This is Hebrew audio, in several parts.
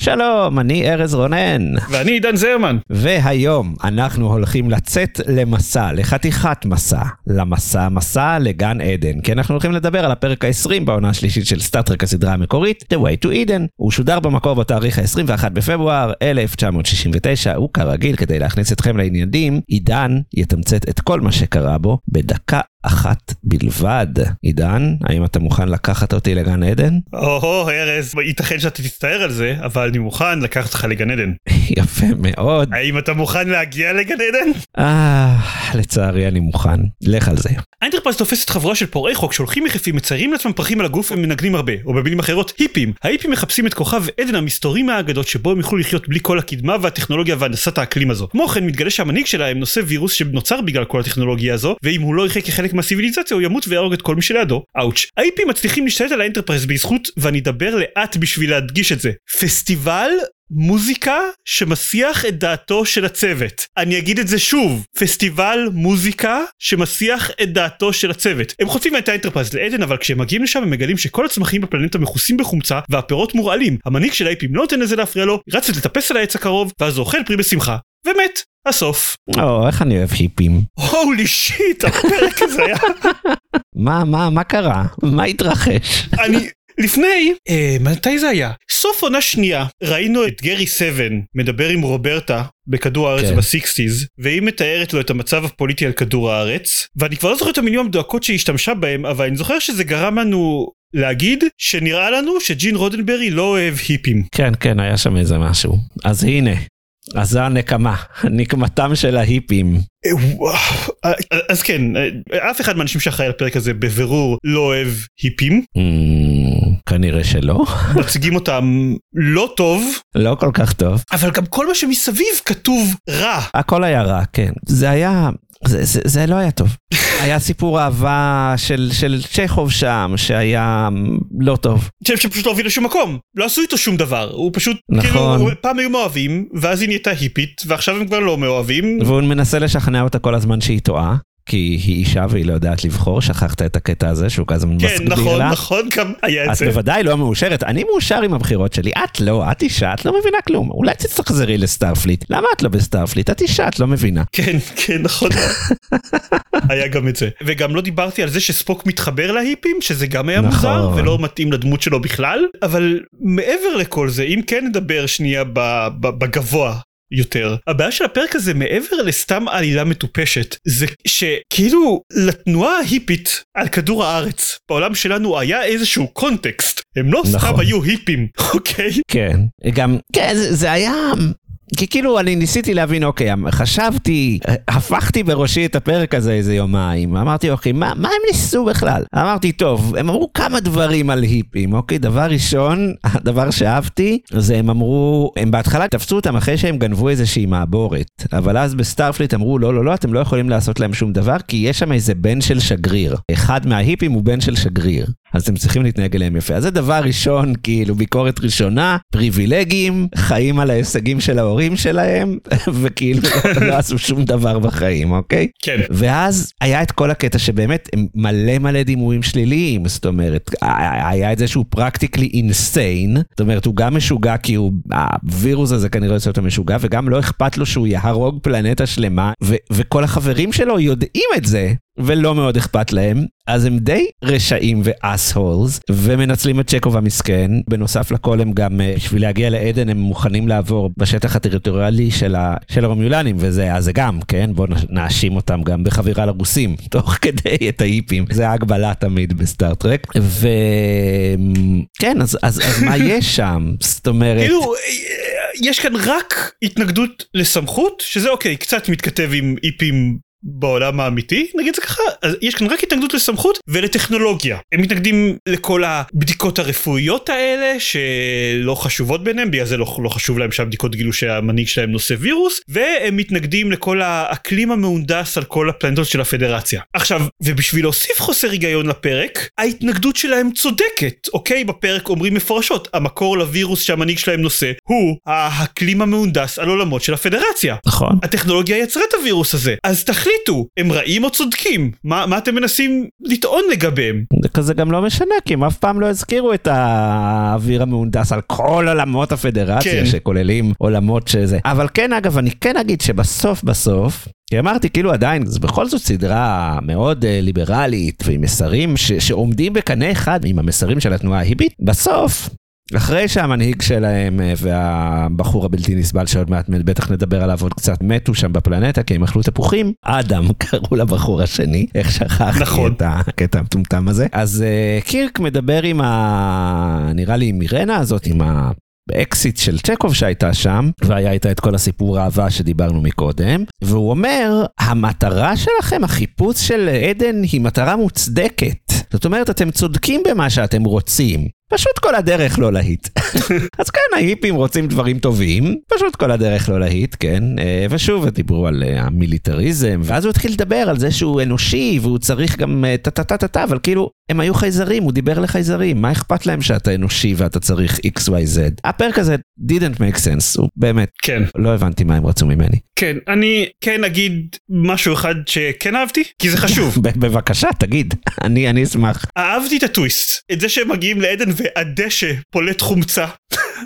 שלום, אני ארז רונן. ואני עידן זרמן. והיום אנחנו הולכים לצאת למסע, לחתיכת מסע, למסע מסע לגן עדן, כי אנחנו הולכים לדבר על הפרק ה-20 בעונה השלישית של סטארטרק הסדרה המקורית, The Way to Eden. הוא שודר במקור בתאריך ה-21 בפברואר 1969, וכרגיל, כדי להכניס אתכם לעניינים, עידן יתמצת את כל מה שקרה בו בדקה אחת בלבד. עידן, האם אתה מוכן לקחת אותי לגן עדן? או, ארז, ייתכן שאתה תצטער על זה, אבל אני מוכן לקחת אותך לגן עדן. יפה מאוד. האם אתה מוכן להגיע לגן עדן? אה, לצערי אני מוכן. לך על זה. האנטרפרייז תופסת חבורה של פורעי חוק שהולכים יחפים, מציירים לעצמם פרחים על הגוף ומנגנים הרבה, או במילים אחרות, היפים. ההיפים מחפשים את כוכב עדן המסתורי מהאגדות שבו הם יוכלו לחיות בלי כל הקדמה והטכנולוגיה והנדסת האקלים הזו. כמו כן, מתגלה שהמנהיג שלהם נושא וירוס שנוצר בגלל כל הטכנולוגיה הזו, ואם הוא לא יחיה כחלק מהציביליזציה הוא ימות ויהרוג את כל מי שלידו. אאוץ'. ההיפים מצליחים להשתלט על האנטרפרייז בזכות, ואני אדבר לאט בשביל להדגיש את זה, פסטיבל מוזיקה שמסיח את דעתו של הצוות. אני אגיד את זה שוב, פסטיבל מוזיקה שמסיח את דעתו של הצוות. הם חוטפים את האנטרפרייז לעדן, אבל כשהם מגיעים לשם הם מגלים שכל הצמחים בפלנטה מכוסים בחומצה והפירות מורעלים. המנהיג של ההיפים לא נותן לזה להפריע לו, רץ לטפס על העץ הקרוב, ואז הוא אוכל פרי בשמחה. ומת. הסוף. או, איך אני אוהב היפים. Holy shit, הפרק הזה היה... מה, מה, מה קרה? מה התרחש? אני... לפני, אה, מתי זה היה? סוף עונה שנייה, ראינו את גרי סבן מדבר עם רוברטה בכדור הארץ כן. בסיקסטיז, והיא מתארת לו את המצב הפוליטי על כדור הארץ, ואני כבר לא זוכר את המילים המדויקות שהיא השתמשה בהם, אבל אני זוכר שזה גרם לנו להגיד שנראה לנו שג'ין רודנברי לא אוהב היפים. כן, כן, היה שם איזה משהו. אז הנה, אז זו הנקמה, נקמתם של ההיפים. אה, אה, אז כן, אה, אף אחד מהאנשים שאחראי על הפרק הזה בבירור לא אוהב היפים, אמ, כנראה שלא. מציגים אותם לא טוב, לא כל כך טוב. אבל גם כל מה שמסביב כתוב רע. הכל היה רע, כן. זה היה... זה, זה, זה לא היה טוב. היה סיפור אהבה של, של צ'כוב שם, שהיה לא טוב. שם שפשוט לא הוביל לשום מקום, לא עשו איתו שום דבר, הוא פשוט, נכון. כאילו, פעם היו מאוהבים, ואז היא נהייתה היפית, ועכשיו הם כבר לא מאוהבים. והוא מנסה לשכנע אותה כל הזמן שהיא טועה. כי היא אישה והיא לא יודעת לבחור, שכחת את הקטע הזה שהוא כזה כן, מסביר נכון, לה. נכון, גם היה את את זה. בוודאי לא מאושרת, אני מאושר עם הבחירות שלי, את לא, את אישה, את לא מבינה כלום, אולי תחזרי לסטארפליט, למה את לא בסטארפליט? את אישה, את לא מבינה. כן, כן, נכון. היה גם את זה. וגם לא דיברתי על זה שספוק מתחבר להיפים, שזה גם היה נכון. מוזר, ולא מתאים לדמות שלו בכלל. אבל מעבר לכל זה, אם כן נדבר שנייה בגבוה. יותר. הבעיה של הפרק הזה מעבר לסתם עלילה מטופשת זה שכאילו לתנועה ההיפית על כדור הארץ בעולם שלנו היה איזשהו קונטקסט הם לא סתם נכון. היו היפים אוקיי כן, גם, כן, זה, זה היה... כי כאילו אני ניסיתי להבין, אוקיי, חשבתי, הפכתי בראשי את הפרק הזה איזה יומיים, אמרתי, אוקיי, מה, מה הם ניסו בכלל? אמרתי, טוב, הם אמרו כמה דברים על היפים, אוקיי, דבר ראשון, הדבר שאהבתי, זה הם אמרו, הם בהתחלה תפסו אותם אחרי שהם גנבו איזושהי מעבורת, אבל אז בסטארפליט אמרו, לא, לא, לא, אתם לא יכולים לעשות להם שום דבר, כי יש שם איזה בן של שגריר. אחד מההיפים הוא בן של שגריר. אז אתם צריכים להתנהג אליהם יפה. אז זה דבר ראשון, כאילו, ביקורת ראשונה, פריבילגים, חיים על ההישגים של ההורים שלהם, וכאילו לא עשו שום דבר בחיים, אוקיי? כן ואז היה את כל הקטע שבאמת מלא מלא דימויים שליליים, זאת אומרת, היה את זה שהוא פרקטיקלי אינסיין, זאת אומרת, הוא גם משוגע כי הוא, הווירוס הזה כנראה עושה אותו משוגע, וגם לא אכפת לו שהוא יהרוג פלנטה שלמה, ו- וכל החברים שלו יודעים את זה. ולא מאוד אכפת להם, אז הם די רשעים ואס-הולס, ומנצלים את צ'קוב המסכן. בנוסף לכל הם גם, אה, בשביל להגיע לעדן, הם מוכנים לעבור בשטח הטריטוריאלי של, ה, של הרומיולנים, וזה אז זה גם, כן? בואו נאשים אותם גם בחבירה לרוסים, תוך כדי את ההיפים. זה ההגבלה תמיד בסטארט-טרק. וכן, אז, אז, אז מה יש שם? זאת אומרת... כאילו יש כאן רק התנגדות לסמכות שזה אוקיי קצת מתכתב עם איפים בעולם האמיתי נגיד זה ככה אז יש כאן רק התנגדות לסמכות ולטכנולוגיה. הם מתנגדים לכל הבדיקות הרפואיות האלה שלא חשובות ביניהם בגלל זה לא, לא חשוב להם שהבדיקות גילו שהמנהיג שלהם נושא וירוס והם מתנגדים לכל האקלים המהונדס על כל הפלנטות של הפדרציה. עכשיו ובשביל להוסיף חוסר היגיון לפרק ההתנגדות שלהם צודקת אוקיי? בפרק אומרים מפורשות המקור לווירוס שהמנהיג שלהם נושא הוא האקלים המהונדס על עולמות של הפדרציה. נכון. הטכנולוגיה יצרה את הווירוס הזה. אז תחליטו הם רעים או צודקים מה, מה אתם מנסים לטעון לגביהם זה גם לא משנה, כי הם אף פעם לא הזכירו את האוויר המהונדס על כל עולמות הפדרציה, כן. שכוללים עולמות שזה. אבל כן, אגב, אני כן אגיד שבסוף בסוף, כי אמרתי, כאילו עדיין, זה בכל זאת סדרה מאוד אה, ליברלית, ועם מסרים ש- שעומדים בקנה אחד עם המסרים של התנועה ההיפית, בסוף... אחרי שהמנהיג שלהם אה, והבחור הבלתי נסבל שעוד מעט בטח נדבר עליו עוד קצת מתו שם בפלנטה כי הם אכלו תפוחים, אדם קראו לבחור השני, איך שכחתי נכון. את הקטע המטומטם הזה. אז uh, קירק מדבר עם ה... נראה לי עם אירנה הזאת, עם ה... באקסיט של צ'קוב שהייתה שם, והיה איתה את כל הסיפור האהבה שדיברנו מקודם, והוא אומר, המטרה שלכם, החיפוש של עדן היא מטרה מוצדקת. זאת אומרת, אתם צודקים במה שאתם רוצים. פשוט כל הדרך לא להיט. אז כן, ההיפים רוצים דברים טובים, פשוט כל הדרך לא להיט, כן. אה, ושוב, דיברו על אה, המיליטריזם, ואז הוא התחיל לדבר על זה שהוא אנושי, והוא צריך גם אה, טה-טה-טה-טה, אבל כאילו, הם היו חייזרים, הוא דיבר לחייזרים, מה אכפת להם שאתה אנושי ואתה צריך XYZ? הפרק הזה didn't make sense, הוא באמת, כן לא הבנתי מה הם רצו ממני. כן אני כן אגיד משהו אחד שכן אהבתי כי זה חשוב בבקשה, תגיד, אני אני אשמח. אהבתי את הטוויסט את זה שהם מגיעים לעדן והדשא פולט חומצה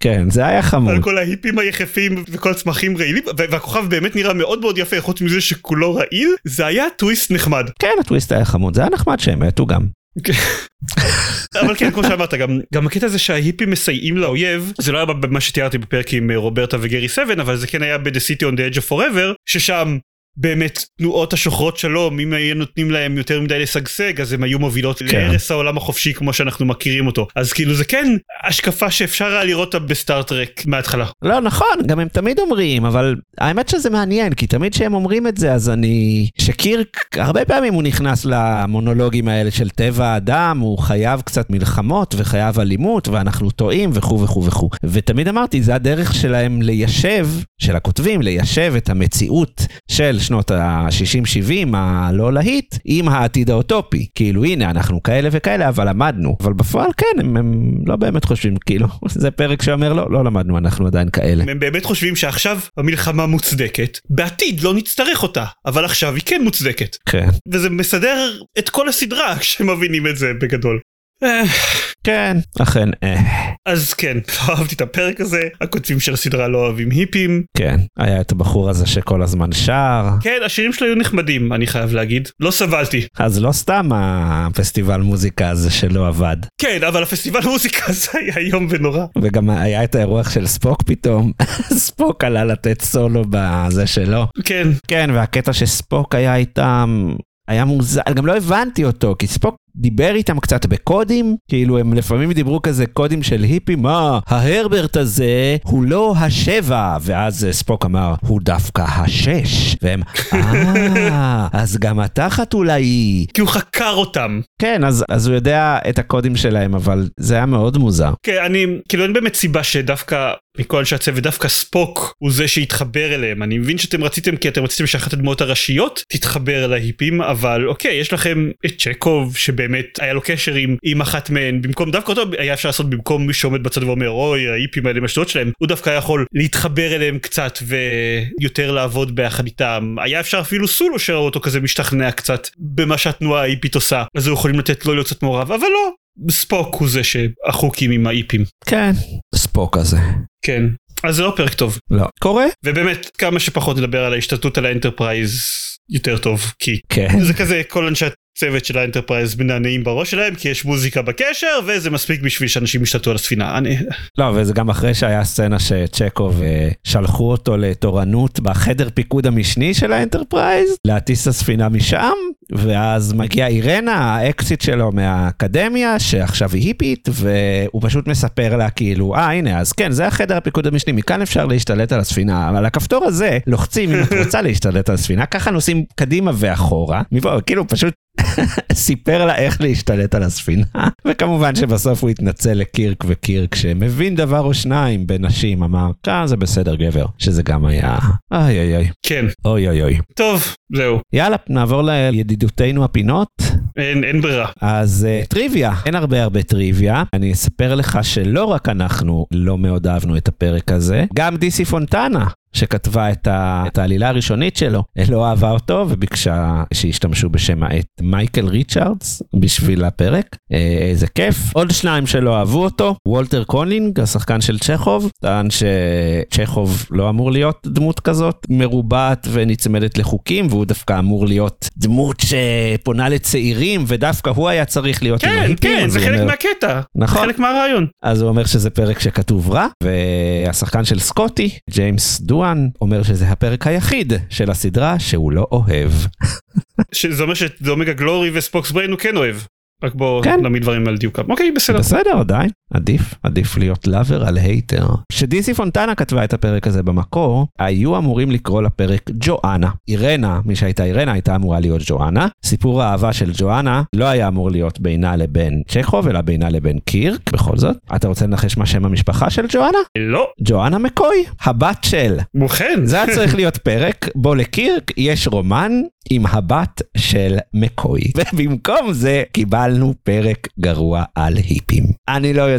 כן, זה היה חמוד. על כל ההיפים היחפים וכל הצמחים רעילים והכוכב באמת נראה מאוד מאוד יפה חוץ מזה שכולו רעיל זה היה טוויסט נחמד כן, הטוויסט היה חמוד, זה היה נחמד שהם מתו גם. אבל כן כמו שאמרת גם גם הקטע הזה שההיפים מסייעים לאויב זה לא היה במה שתיארתי בפרק עם אה, רוברטה וגרי סבן אבל זה כן היה ב-The City on the Edge of Forever ששם באמת תנועות השוחרות שלום אם היו נותנים להם יותר מדי לשגשג אז הם היו מובילות כן. להרס העולם החופשי כמו שאנחנו מכירים אותו אז כאילו זה כן השקפה שאפשר היה לראות אותה בסטארטרק מההתחלה. לא, נכון, גם הם תמיד אומרים, אבל האמת שזה מעניין, כי תמיד כשהם אומרים את זה, אז אני... שקירק, הרבה פעמים הוא נכנס למונולוגים האלה של טבע האדם, הוא חייב קצת מלחמות וחייב אלימות, ואנחנו טועים וכו' וכו' וכו'. ותמיד אמרתי, זה הדרך שלהם ליישב, של הכותבים, ליישב את המציאות של שנות ה-60-70 הלא להיט, עם העתיד האוטופי. כאילו, הנה, אנחנו כאלה וכאלה, אבל למדנו. אבל בפועל, כן, הם, הם לא באמת חושבים, כאילו, זה פרק שאומר, לא, לא למדנו, אנחנו עדיין כאלה. הם באמת חושבים שעכשיו המלחמה מוצדקת בעתיד לא נצטרך אותה אבל עכשיו היא כן מוצדקת כן. וזה מסדר את כל הסדרה כשמבינים את זה בגדול. כן, אכן, אה, אז כן, לא אהבתי את הפרק הזה, הכותבים של הסדרה לא אוהבים היפים. כן, היה את הבחור הזה שכל הזמן שר, כן, השירים שלו היו נחמדים, אני חייב להגיד. לא סבלתי. אז לא סתם הפסטיבל מוזיקה הזה שלא עבד. כן, אבל הפסטיבל מוזיקה הזה היה איום ונורא. וגם היה את האירוח של ספוק פתאום, ספוק עלה לתת סולו בזה שלו. כן, כן, והקטע שספוק היה איתם, היה מוזר, גם לא הבנתי אותו, כי ספוק דיבר איתם קצת בקודים, כאילו הם לפעמים דיברו כזה קודים של היפים, מה, ההרברט הזה הוא לא השבע, ואז ספוק אמר, הוא דווקא השש, והם, אה, אז גם אתה חתולאי. כי הוא חקר אותם. כן, אז, אז הוא יודע את הקודים שלהם, אבל זה היה מאוד מוזר. כן, אני, כאילו אין באמת סיבה שדווקא מכל אנשי הצוות דווקא ספוק הוא זה שהתחבר אליהם. אני מבין שאתם רציתם כי אתם רציתם שאחת הדמויות הראשיות תתחבר להיפים, אבל אוקיי, יש לכם את צ'קוב שבאמת היה לו קשר עם, עם אחת מהן, במקום דווקא אותו היה אפשר לעשות במקום מי שעומד בצד ואומר אוי ההיפים האלה משטויות שלהם, הוא דווקא היה יכול להתחבר אליהם קצת ויותר לעבוד ביחד איתם. היה אפשר אפילו סולו שראו אותו כזה משתכנע קצת במה שהתנועה ההיפית עושה, אז היו יכולים לתת לו להיות קצת מעורב, אבל לא. ספוק הוא זה שהחוקים עם ההיפים. כן, ספוק הזה. כן. אז זה לא פרק טוב. לא. קורה? ובאמת כמה שפחות נדבר על ההשתלטות על האנטרפרייז יותר טוב כי כן. זה כזה כל אנשי הצוות של האנטרפרייז מנענעים בראש שלהם כי יש מוזיקה בקשר וזה מספיק בשביל שאנשים ישתלטו על הספינה. אני... לא, וזה גם אחרי שהיה סצנה שצ'כוב אה, שלחו אותו לתורנות בחדר פיקוד המשני של האנטרפרייז, להטיס את הספינה משם, ואז מגיעה אירנה, האקסיט שלו מהאקדמיה, שעכשיו היא היפית, והוא פשוט מספר לה כאילו, אה הנה, אז כן, זה החדר הפיקוד המשני, מכאן אפשר להשתלט על הספינה, אבל הכפתור הזה, לוחצים אם את רוצה להשתלט על הספינה, ככה נוסעים קדימה ואחורה, מפה, כאילו פשוט סיפר לה איך להשתלט על הספינה, וכמובן שבסוף הוא התנצל לקירק וקירק שמבין דבר או שניים בנשים, אמר, אה זה בסדר גבר, שזה גם היה, אוי אוי אוי, כן. אוי אוי אוי. טוב, זהו. יאללה, נעבור לידידותינו הפינות. אין, אין ברירה. אז אה, טריוויה, אין הרבה הרבה טריוויה. אני אספר לך שלא רק אנחנו לא מאוד אהבנו את הפרק הזה, גם די. סי. פונטנה. שכתבה את, ה, את העלילה הראשונית שלו, לא אהבה אותו וביקשה שישתמשו בשם העט מייקל ריצ'רדס בשביל הפרק, אה, איזה כיף. עוד שניים שלא אהבו אותו, וולטר קונינג, השחקן של צ'כוב, טען שצ'כוב לא אמור להיות דמות כזאת מרובעת ונצמדת לחוקים, והוא דווקא אמור להיות דמות שפונה לצעירים, ודווקא הוא היה צריך להיות עם כן, ההיפים. כן, אז זה חלק אומר- מהקטע. נכון. חלק מהרעיון. אז הוא אומר שזה פרק שכתוב רע, והשחקן של סקוטי, ג'יימס דואן, אומר שזה הפרק היחיד של הסדרה שהוא לא אוהב. שזה אומר שאת Omega Glory ו Spock's Brain הוא כן אוהב. רק בוא כן. נעמיד דברים על דיוקם. אוקיי, בסדר. בסדר, עדיין, עדיף, עדיף להיות lover על hater. כשדיסי פונטנה כתבה את הפרק הזה במקור, היו אמורים לקרוא לפרק ג'ואנה. אירנה, מי שהייתה אירנה, הייתה אמורה להיות ג'ואנה. סיפור האהבה של ג'ואנה לא היה אמור להיות בינה לבין צ'כוב, אלא בינה לבין קירק, בכל זאת. אתה רוצה לנחש מה שם המשפחה של ג'ואנה? לא, ג'ואנה מקוי, הבת של. ובכן. זה היה צריך להיות פרק בו לקירק יש רומן עם הבת של מקוי. ובמקום זה קיבלנו פרק גרוע על היפים. אני לא יודע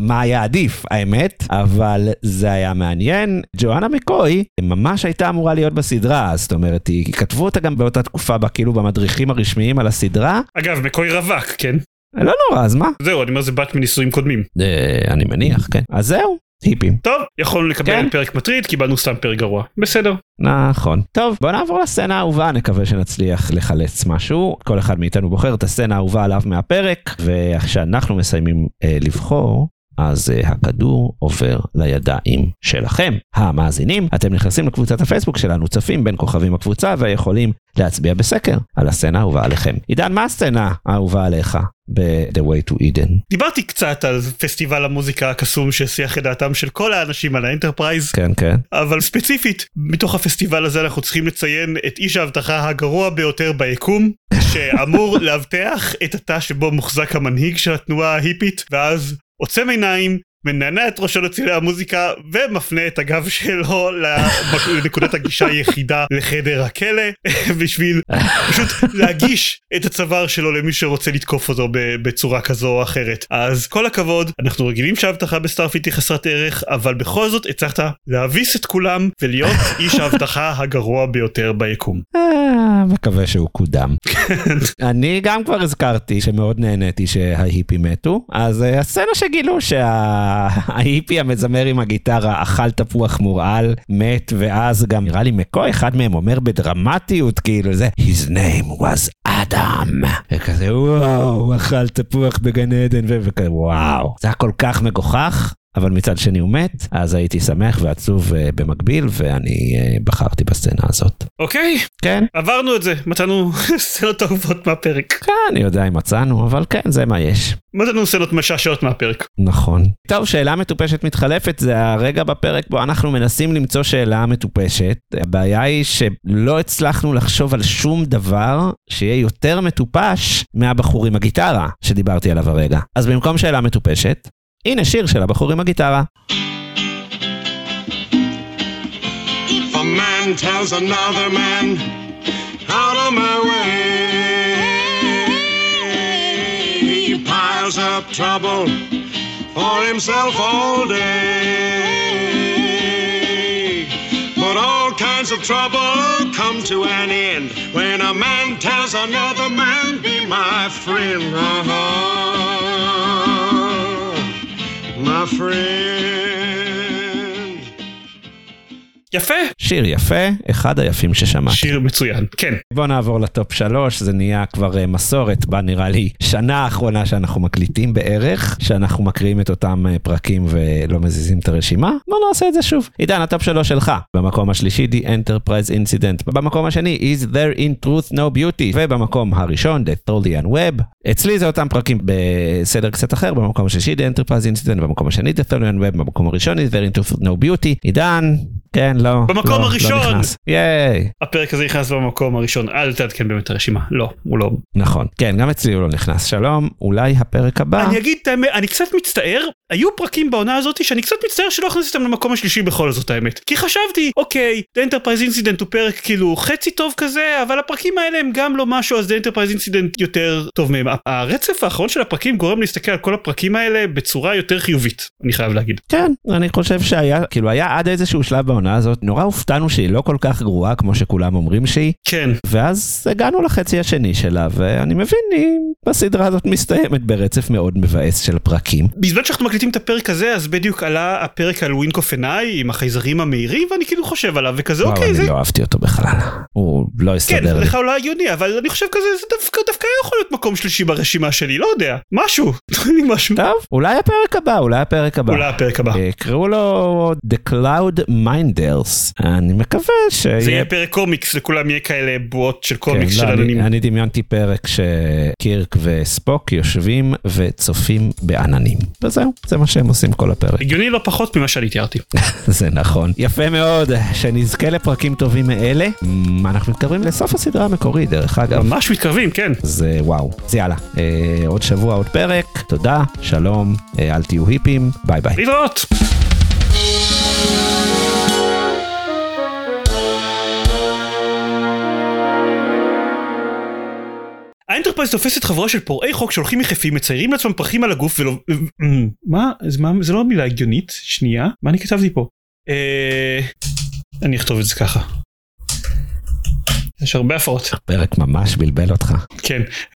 מה היה עדיף, האמת, אבל זה היה מעניין. ג'ואנה מקוי ממש הייתה אמורה להיות בסדרה, זאת אומרת, היא כתבו אותה גם באותה תקופה, בה, כאילו במדריכים הרשמיים על הסדרה. אגב, מקוי רווק, כן? לא נורא, אז מה? זהו, אני אומר זה בת מנישואים קודמים. אה, אני מניח, כן. אז זהו, היפים. טוב, יכולנו לקבל כן. פרק מטריד, קיבלנו סתם פרק גרוע. בסדר. נכון. טוב, בוא נעבור לסצנה האהובה, נקווה שנצליח לחלץ משהו. כל אחד מאיתנו בוחר את הסצנה האהובה עליו מהפרק, וכשאנחנו מסיימים אה, לבחור, אז אה, הכדור עובר לידיים שלכם. המאזינים, אתם נכנסים לקבוצת הפייסבוק שלנו, צפים בין כוכבים הקבוצה, ויכולים להצביע בסקר על הסצנה האהובה עליכם. עידן, מה הסצנה האהובה עליך ב-The Way to Eden? דיברתי קצת על פסטיבל המוזיקה הקסום שהסיח את דעתם של כל האנשים על האנטרפרייז. כן, כן. אבל ספציפית, מתוך הפסטיבל הזה אנחנו צריכים לציין את איש האבטחה הגרוע ביותר ביקום, שאמור לאבטח את התא שבו מוחזק המנהיג של התנועה ההיפית, ואז עוצם עיניים, מנענע את ראשו לצלילי המוזיקה, ומפנה את הגב שלו לנקודת הגישה היחידה לחדר הכלא, בשביל פשוט להגיש את הצוואר שלו למי שרוצה לתקוף אותו בצורה כזו או אחרת. אז כל הכבוד, אנחנו רגילים שהאבטחה בסטארפליט היא חסרת ערך, אבל בכל זאת הצלחת להביס את כולם ולהיות איש האבטחה הגרוע ביותר ביקום. אה, מקווה שהוא קודם. אני גם כבר הזכרתי שמאוד נהניתי שההיפים מתו, אז אה, הסצנה שגילו שההיפי המזמר עם הגיטרה אכל תפוח מורעל, מת, ואז גם נראה לי מקו אחד מהם אומר בדרמטיות כאילו זה his name was אדם. וכזה וואו, הוא אכל תפוח בגן עדן וכזה וואו. זה היה כל כך מגוחך. אבל מצד שני הוא מת, אז הייתי שמח ועצוב uh, במקביל, ואני uh, בחרתי בסצנה הזאת. אוקיי, כן, עברנו את זה, מצאנו סצנות אהובות מהפרק. כן, אני יודע אם מצאנו, אבל כן, זה מה יש. מצאנו סצנות משעשעות מהפרק. נכון. טוב, שאלה מטופשת מתחלפת, זה הרגע בפרק בו אנחנו מנסים למצוא שאלה מטופשת. הבעיה היא שלא הצלחנו לחשוב על שום דבר שיהיה יותר מטופש מהבחור עם הגיטרה שדיברתי עליו הרגע. אז במקום שאלה מטופשת, הנה שיר של הבחור עם הגיטרה. If a man tells another man, out of my way, he piles up trouble for himself all day. But all kinds of trouble come to an end when a man tells another man, be my friend. Uh-huh. My friend. יפה. שיר יפה, אחד היפים ששמעתי. שיר מצוין, כן. בוא נעבור לטופ שלוש, זה נהיה כבר אה, מסורת בנראה לי שנה האחרונה שאנחנו מקליטים בערך, שאנחנו מקריאים את אותם אה, פרקים ולא מזיזים את הרשימה, בוא נעשה את זה שוב. עידן, הטופ שלוש שלך. במקום השלישי, The Enterprise Incident. במקום השני, Is There in Truth No Beauty. ובמקום הראשון, The Tholian Web. אצלי זה אותם פרקים בסדר קצת אחר, במקום השלישי, The Enterprise Incident, במקום השני, The Tholian Web, במקום הראשון, Is There in Truth No Beauty. עידן, כן, לא. במקום לא, לא הראשון. נכנס. ייי. הפרק הזה נכנס במקום הראשון, אל תעדכן באמת את הרשימה. לא, הוא לא. נכון, כן, גם אצלי הוא לא נכנס. שלום, אולי הפרק הבא. אני אגיד את האמת, אני קצת מצטער, היו פרקים בעונה הזאת שאני קצת מצטער שלא הכנסתי אותם למקום השלישי בכל זאת האמת. כי חשבתי, אוקיי, The Enterprise Incident הוא פרק כאילו חצי טוב כזה, אבל הפרקים האלה הם גם לא משהו, אז The Enterprise Incident יותר טוב מהם. הרצף האחרון של הפרקים גורם להסתכל על כל הפרקים האלה בצורה יותר חיובית, אני חייב להגיד. כן, אני חושב שהיה, כאילו היה עד איזשהו שלב בעונה הזאת, נורא הופתענו שהיא לא כל כך גרועה כמו שכולם אומרים שהיא, כן. ואז הגענו לחצי השני שלה, ואני מבין, היא בסדרה הזאת מסתיימת ברצף מאוד מבאס של פרקים. בזמן שאנחנו מקליטים את הפרק הזה, אז בדיוק עלה הפרק על ווינקוף עיניי עם החייזרים המהירים, ואני כאילו חושב עליו, וכזה וואו, אוקיי, אני זה... לא אהבתי אותו בכלל. הוא לא כן, הסתדר זה לי. לך אולי הגיוני, אבל אני חושב כזה, זה דווקא דווקא יכול להיות מקום שלישי ברשימה שלי, לא יודע. משהו, משהו. טוב, אולי הפרק הבא, אולי הפרק הבא. אולי הפרק הבא. אה, קראו לו The Cloud Minders. אני מקווה שיהיה... זה יהיה פרק קומיקס, לכולם יהיה כאלה בועות של כן, קומיקס לא, של אני, עננים. אני דמיינתי פרק שקירק וספוק יושבים וצופים בעננים. וזהו, זה מה שהם עושים כל הפרק. הגיוני לא פחות ממה שאני תיארתי. זה נכון. יפה מאוד, שנזכה לפרקים טובים מאלה. מ, אנחנו מתקרבים לסוף הסדרה המקורית, דרך אגב. ממש מתקרבים, כן. זה וואו. אז יאללה, אה, עוד שבוע עוד פרק, תודה, שלום, אה, אל תהיו היפים, ביי ביי. להתראות! האנטרפרייז תופסת חבורה של פורעי חוק שהולכים יחפים, מציירים לעצמם פרחים על הגוף ולא... מה? אז מה? זה לא מילה הגיונית? שנייה? מה אני כתבתי פה? אה... אני אכתוב את זה ככה. יש הרבה הפרעות. פרק ממש בלבל אותך. כן.